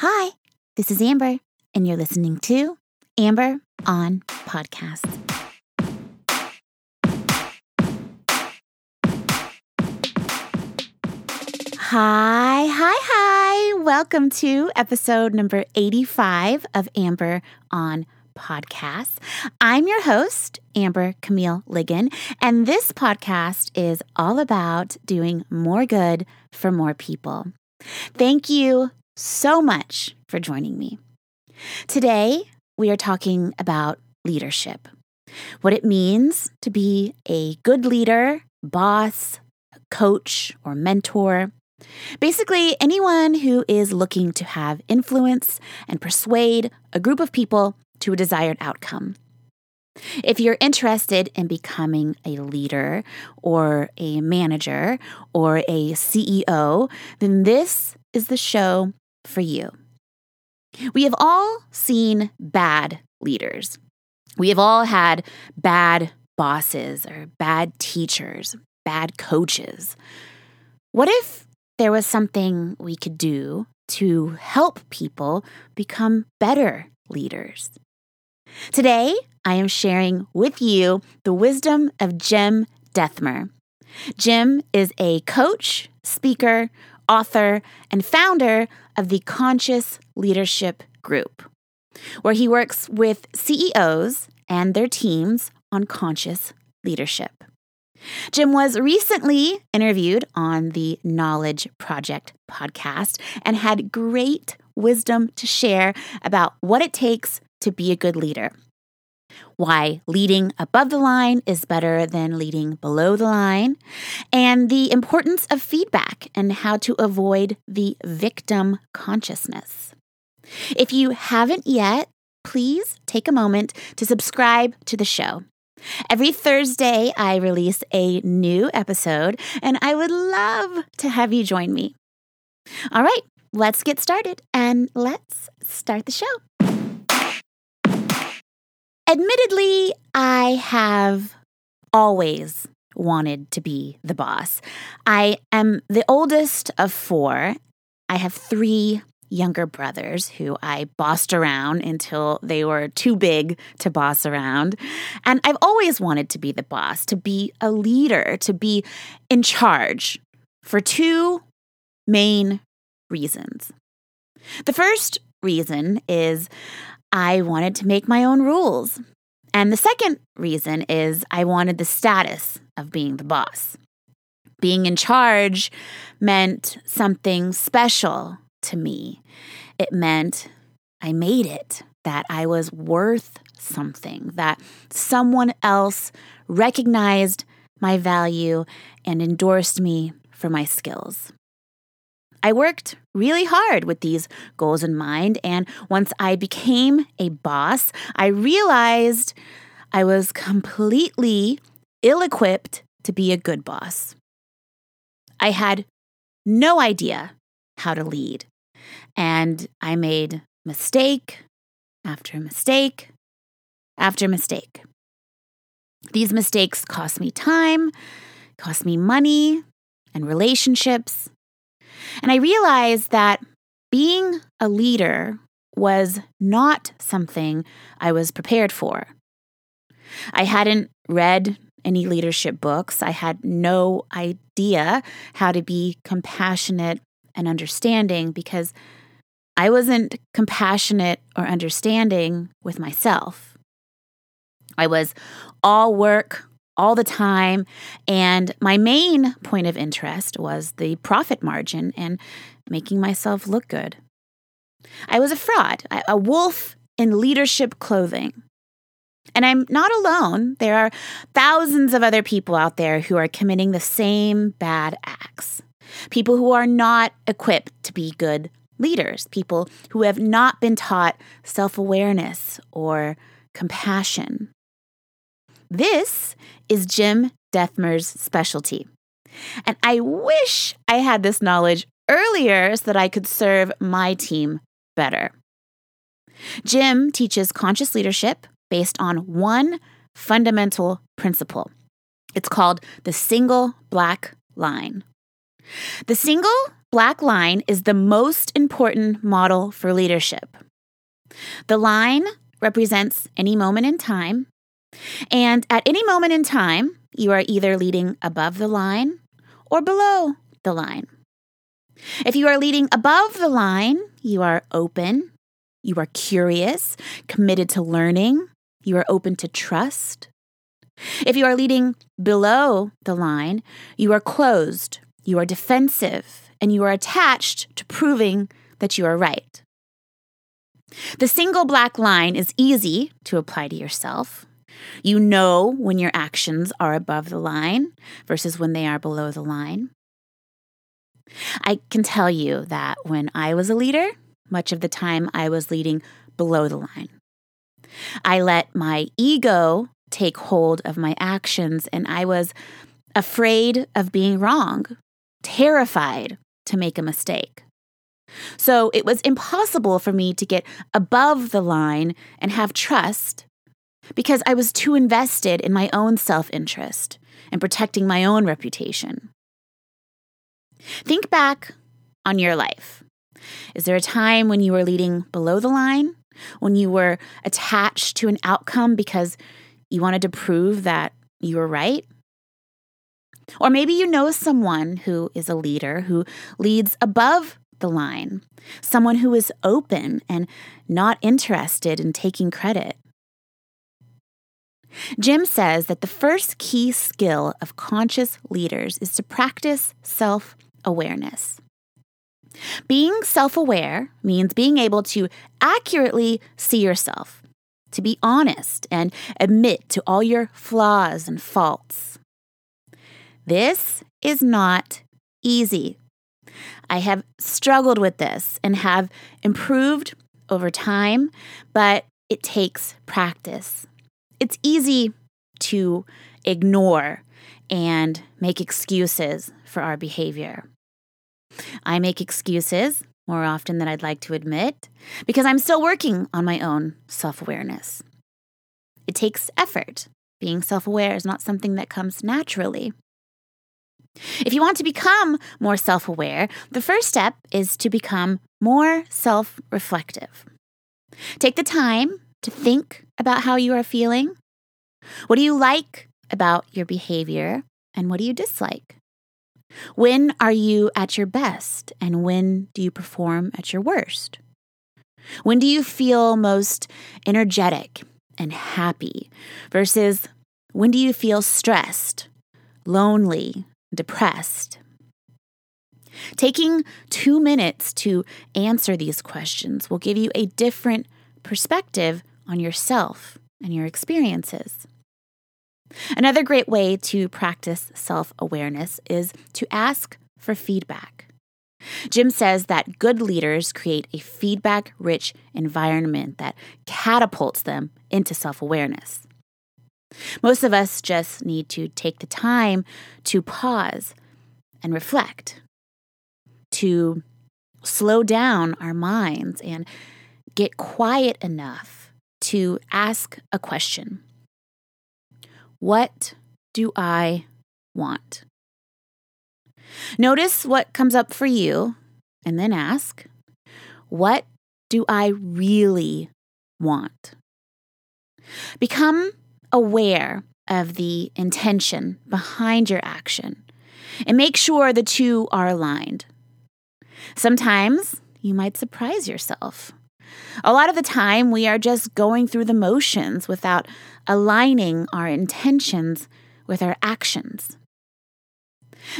Hi, this is Amber, and you're listening to Amber on Podcast. Hi, hi, hi. Welcome to episode number 85 of Amber on Podcast. I'm your host, Amber Camille Ligon, and this podcast is all about doing more good for more people. Thank you so much for joining me. Today, we are talking about leadership, what it means to be a good leader, boss, coach, or mentor. Basically, anyone who is looking to have influence and persuade a group of people to a desired outcome. If you're interested in becoming a leader or a manager or a CEO, then this is the show for you. We have all seen bad leaders. We have all had bad bosses or bad teachers, bad coaches. What if there was something we could do to help people become better leaders? Today, I am sharing with you the wisdom of Jim Dethmer. Jim is a coach, speaker, author, and founder of the Conscious Leadership Group, where he works with CEOs and their teams on conscious leadership. Jim was recently interviewed on the Knowledge Project podcast and had great wisdom to share about what it takes to be a good leader. Why leading above the line is better than leading below the line, and the importance of feedback and how to avoid the victim consciousness. If you haven't yet, please take a moment to subscribe to the show. Every Thursday, I release a new episode, and I would love to have you join me. All right, let's get started and let's start the show. Admittedly, I have always wanted to be the boss. I am the oldest of four. I have three younger brothers who I bossed around until they were too big to boss around. And I've always wanted to be the boss, to be a leader, to be in charge for two main reasons. The first reason is I wanted to make my own rules. And the second reason is I wanted the status of being the boss. Being in charge meant something special to me. It meant I made it, that I was worth something, that someone else recognized my value and endorsed me for my skills. I worked really hard with these goals in mind. And once I became a boss, I realized I was completely ill equipped to be a good boss. I had no idea how to lead. And I made mistake after mistake after mistake. These mistakes cost me time, cost me money and relationships, and I realized that being a leader was not something I was prepared for. I hadn't read any leadership books. I had no idea how to be compassionate and understanding because I wasn't compassionate or understanding with myself. I was all work, all the time. And my main point of interest was the profit margin and making myself look good. I was a fraud, a wolf in leadership clothing. And I'm not alone. There are thousands of other people out there who are committing the same bad acts. People who are not equipped to be good leaders, people who have not been taught self awareness or compassion. This is Jim Dethmer's specialty. And I wish I had this knowledge earlier so that I could serve my team better. Jim teaches conscious leadership based on one fundamental principle. It's called the single black line. The single black line is the most important model for leadership. The line represents any moment in time, and at any moment in time, you are either leading above the line or below the line. If you are leading above the line, you are open, you are curious, committed to learning, you are open to trust. If you are leading below the line, you are closed, you are defensive, and you are attached to proving that you are right. The single black line is easy to apply to yourself. You know when your actions are above the line versus when they are below the line. I can tell you that when I was a leader, much of the time I was leading below the line. I let my ego take hold of my actions, and I was afraid of being wrong, terrified to make a mistake. So it was impossible for me to get above the line and have trust because I was too invested in my own self interest and protecting my own reputation. Think back on your life. Is there a time when you were leading below the line? When you were attached to an outcome because you wanted to prove that you were right? Or maybe you know someone who is a leader who leads above the line, someone who is open and not interested in taking credit. Jim says that the first key skill of conscious leaders is to practice self awareness. Being self aware means being able to accurately see yourself, to be honest and admit to all your flaws and faults. This is not easy. I have struggled with this and have improved over time, but it takes practice. It's easy to ignore and make excuses for our behavior. I make excuses more often than I'd like to admit because I'm still working on my own self awareness. It takes effort. Being self aware is not something that comes naturally. If you want to become more self aware, the first step is to become more self reflective. Take the time to think about how you are feeling. What do you like about your behavior, and what do you dislike? When are you at your best, and when do you perform at your worst? When do you feel most energetic and happy versus when do you feel stressed, lonely, depressed? Taking two minutes to answer these questions will give you a different perspective on yourself and your experiences. Another great way to practice self awareness is to ask for feedback. Jim says that good leaders create a feedback rich environment that catapults them into self awareness. Most of us just need to take the time to pause and reflect, to slow down our minds and get quiet enough to ask a question. What do I want? Notice what comes up for you and then ask, What do I really want? Become aware of the intention behind your action and make sure the two are aligned. Sometimes you might surprise yourself. A lot of the time, we are just going through the motions without aligning our intentions with our actions.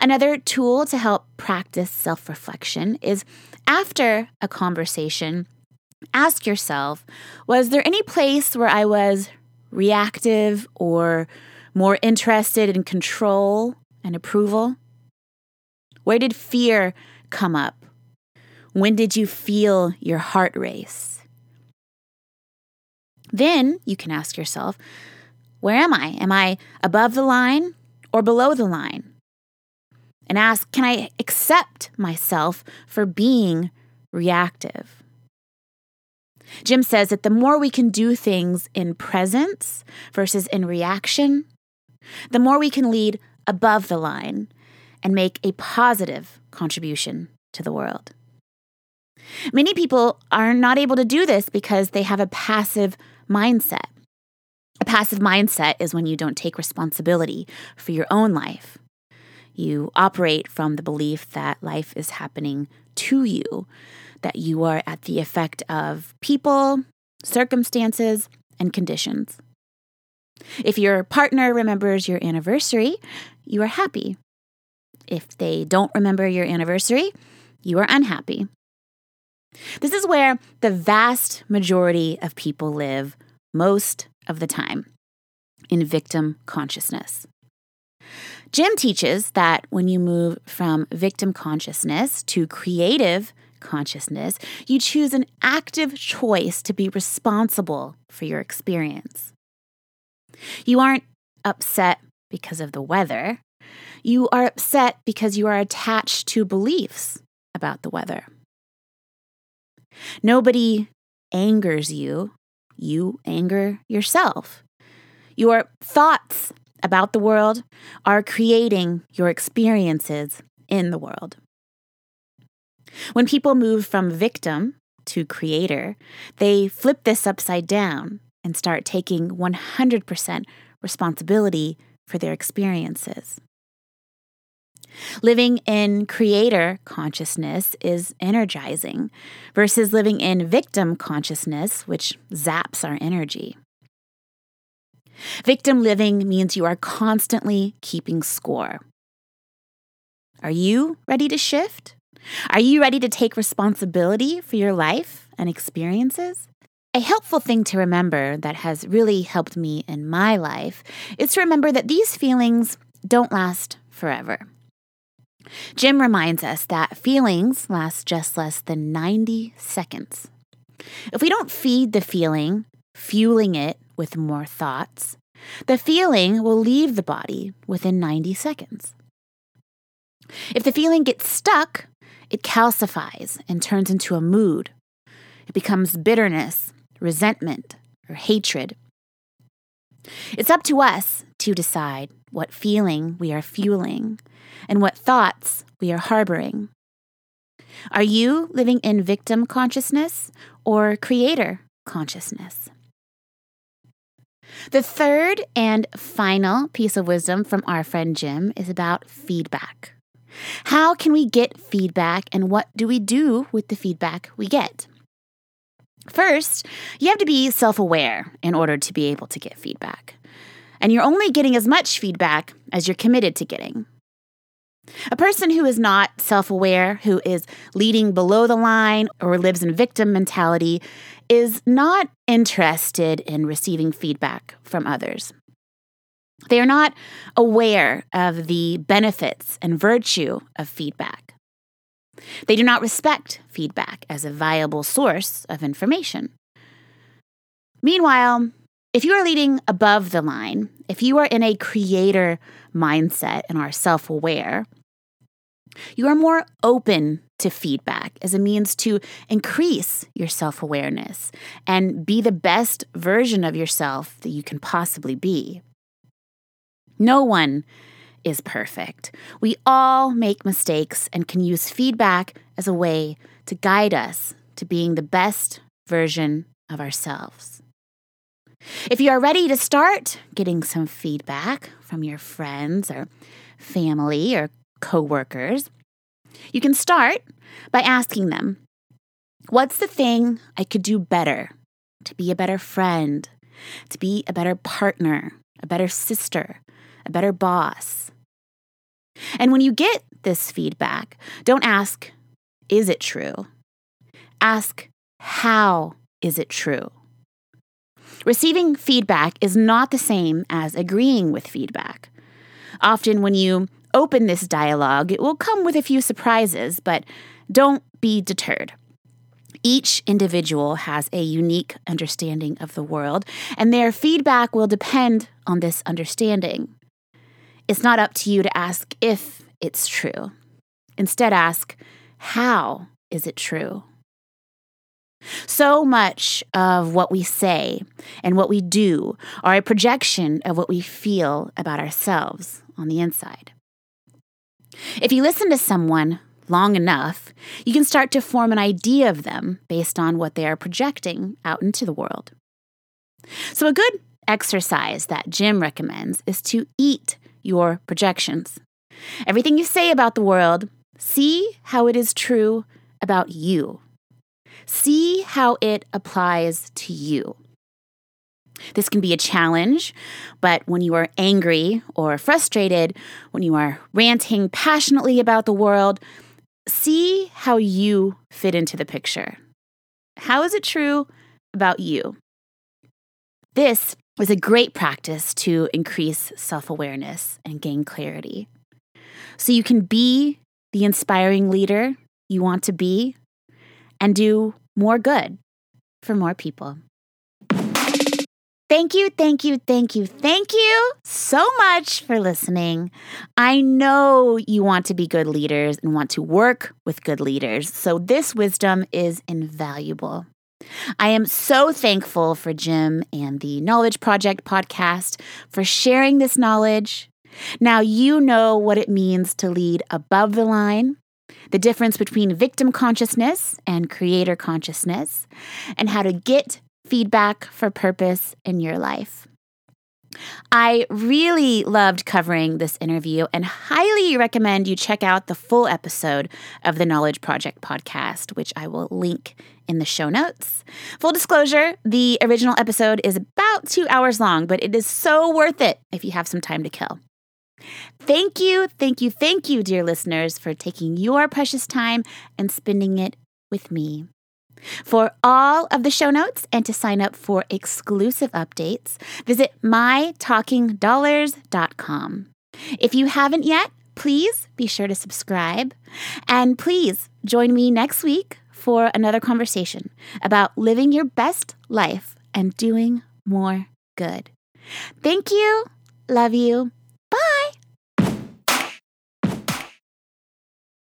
Another tool to help practice self reflection is after a conversation, ask yourself Was there any place where I was reactive or more interested in control and approval? Where did fear come up? When did you feel your heart race? Then you can ask yourself, where am I? Am I above the line or below the line? And ask, can I accept myself for being reactive? Jim says that the more we can do things in presence versus in reaction, the more we can lead above the line and make a positive contribution to the world. Many people are not able to do this because they have a passive mindset. A passive mindset is when you don't take responsibility for your own life. You operate from the belief that life is happening to you, that you are at the effect of people, circumstances, and conditions. If your partner remembers your anniversary, you are happy. If they don't remember your anniversary, you are unhappy. This is where the vast majority of people live most of the time in victim consciousness. Jim teaches that when you move from victim consciousness to creative consciousness, you choose an active choice to be responsible for your experience. You aren't upset because of the weather. You are upset because you are attached to beliefs about the weather. Nobody angers you, you anger yourself. Your thoughts about the world are creating your experiences in the world. When people move from victim to creator, they flip this upside down and start taking 100% responsibility for their experiences. Living in creator consciousness is energizing versus living in victim consciousness, which zaps our energy. Victim living means you are constantly keeping score. Are you ready to shift? Are you ready to take responsibility for your life and experiences? A helpful thing to remember that has really helped me in my life is to remember that these feelings don't last forever. Jim reminds us that feelings last just less than 90 seconds. If we don't feed the feeling, fueling it with more thoughts, the feeling will leave the body within 90 seconds. If the feeling gets stuck, it calcifies and turns into a mood. It becomes bitterness, resentment, or hatred. It's up to us to decide what feeling we are fueling and what thoughts we are harboring. Are you living in victim consciousness or creator consciousness? The third and final piece of wisdom from our friend Jim is about feedback. How can we get feedback and what do we do with the feedback we get? First, you have to be self aware in order to be able to get feedback. And you're only getting as much feedback as you're committed to getting. A person who is not self aware, who is leading below the line or lives in victim mentality, is not interested in receiving feedback from others. They are not aware of the benefits and virtue of feedback. They do not respect feedback as a viable source of information. Meanwhile, if you are leading above the line, if you are in a creator mindset and are self aware, you are more open to feedback as a means to increase your self awareness and be the best version of yourself that you can possibly be. No one is perfect. We all make mistakes and can use feedback as a way to guide us to being the best version of ourselves. If you are ready to start getting some feedback from your friends or family or coworkers, you can start by asking them, What's the thing I could do better to be a better friend, to be a better partner, a better sister, a better boss? And when you get this feedback, don't ask, Is it true? Ask, How is it true? Receiving feedback is not the same as agreeing with feedback. Often, when you open this dialogue, it will come with a few surprises, but don't be deterred. Each individual has a unique understanding of the world, and their feedback will depend on this understanding. It's not up to you to ask if it's true. Instead, ask, how is it true? So much of what we say and what we do are a projection of what we feel about ourselves on the inside. If you listen to someone long enough, you can start to form an idea of them based on what they are projecting out into the world. So, a good exercise that Jim recommends is to eat your projections. Everything you say about the world, see how it is true about you. See how it applies to you. This can be a challenge, but when you are angry or frustrated, when you are ranting passionately about the world, see how you fit into the picture. How is it true about you? This is a great practice to increase self awareness and gain clarity. So you can be the inspiring leader you want to be and do more good for more people. Thank you, thank you, thank you, thank you so much for listening. I know you want to be good leaders and want to work with good leaders, so this wisdom is invaluable. I am so thankful for Jim and the Knowledge Project podcast for sharing this knowledge. Now you know what it means to lead above the line, the difference between victim consciousness and creator consciousness, and how to get feedback for purpose in your life. I really loved covering this interview and highly recommend you check out the full episode of the Knowledge Project podcast, which I will link in the show notes. Full disclosure the original episode is about two hours long, but it is so worth it if you have some time to kill. Thank you, thank you, thank you, dear listeners, for taking your precious time and spending it with me. For all of the show notes and to sign up for exclusive updates, visit mytalkingdollars.com. If you haven't yet, please be sure to subscribe. And please join me next week for another conversation about living your best life and doing more good. Thank you. Love you. Bye.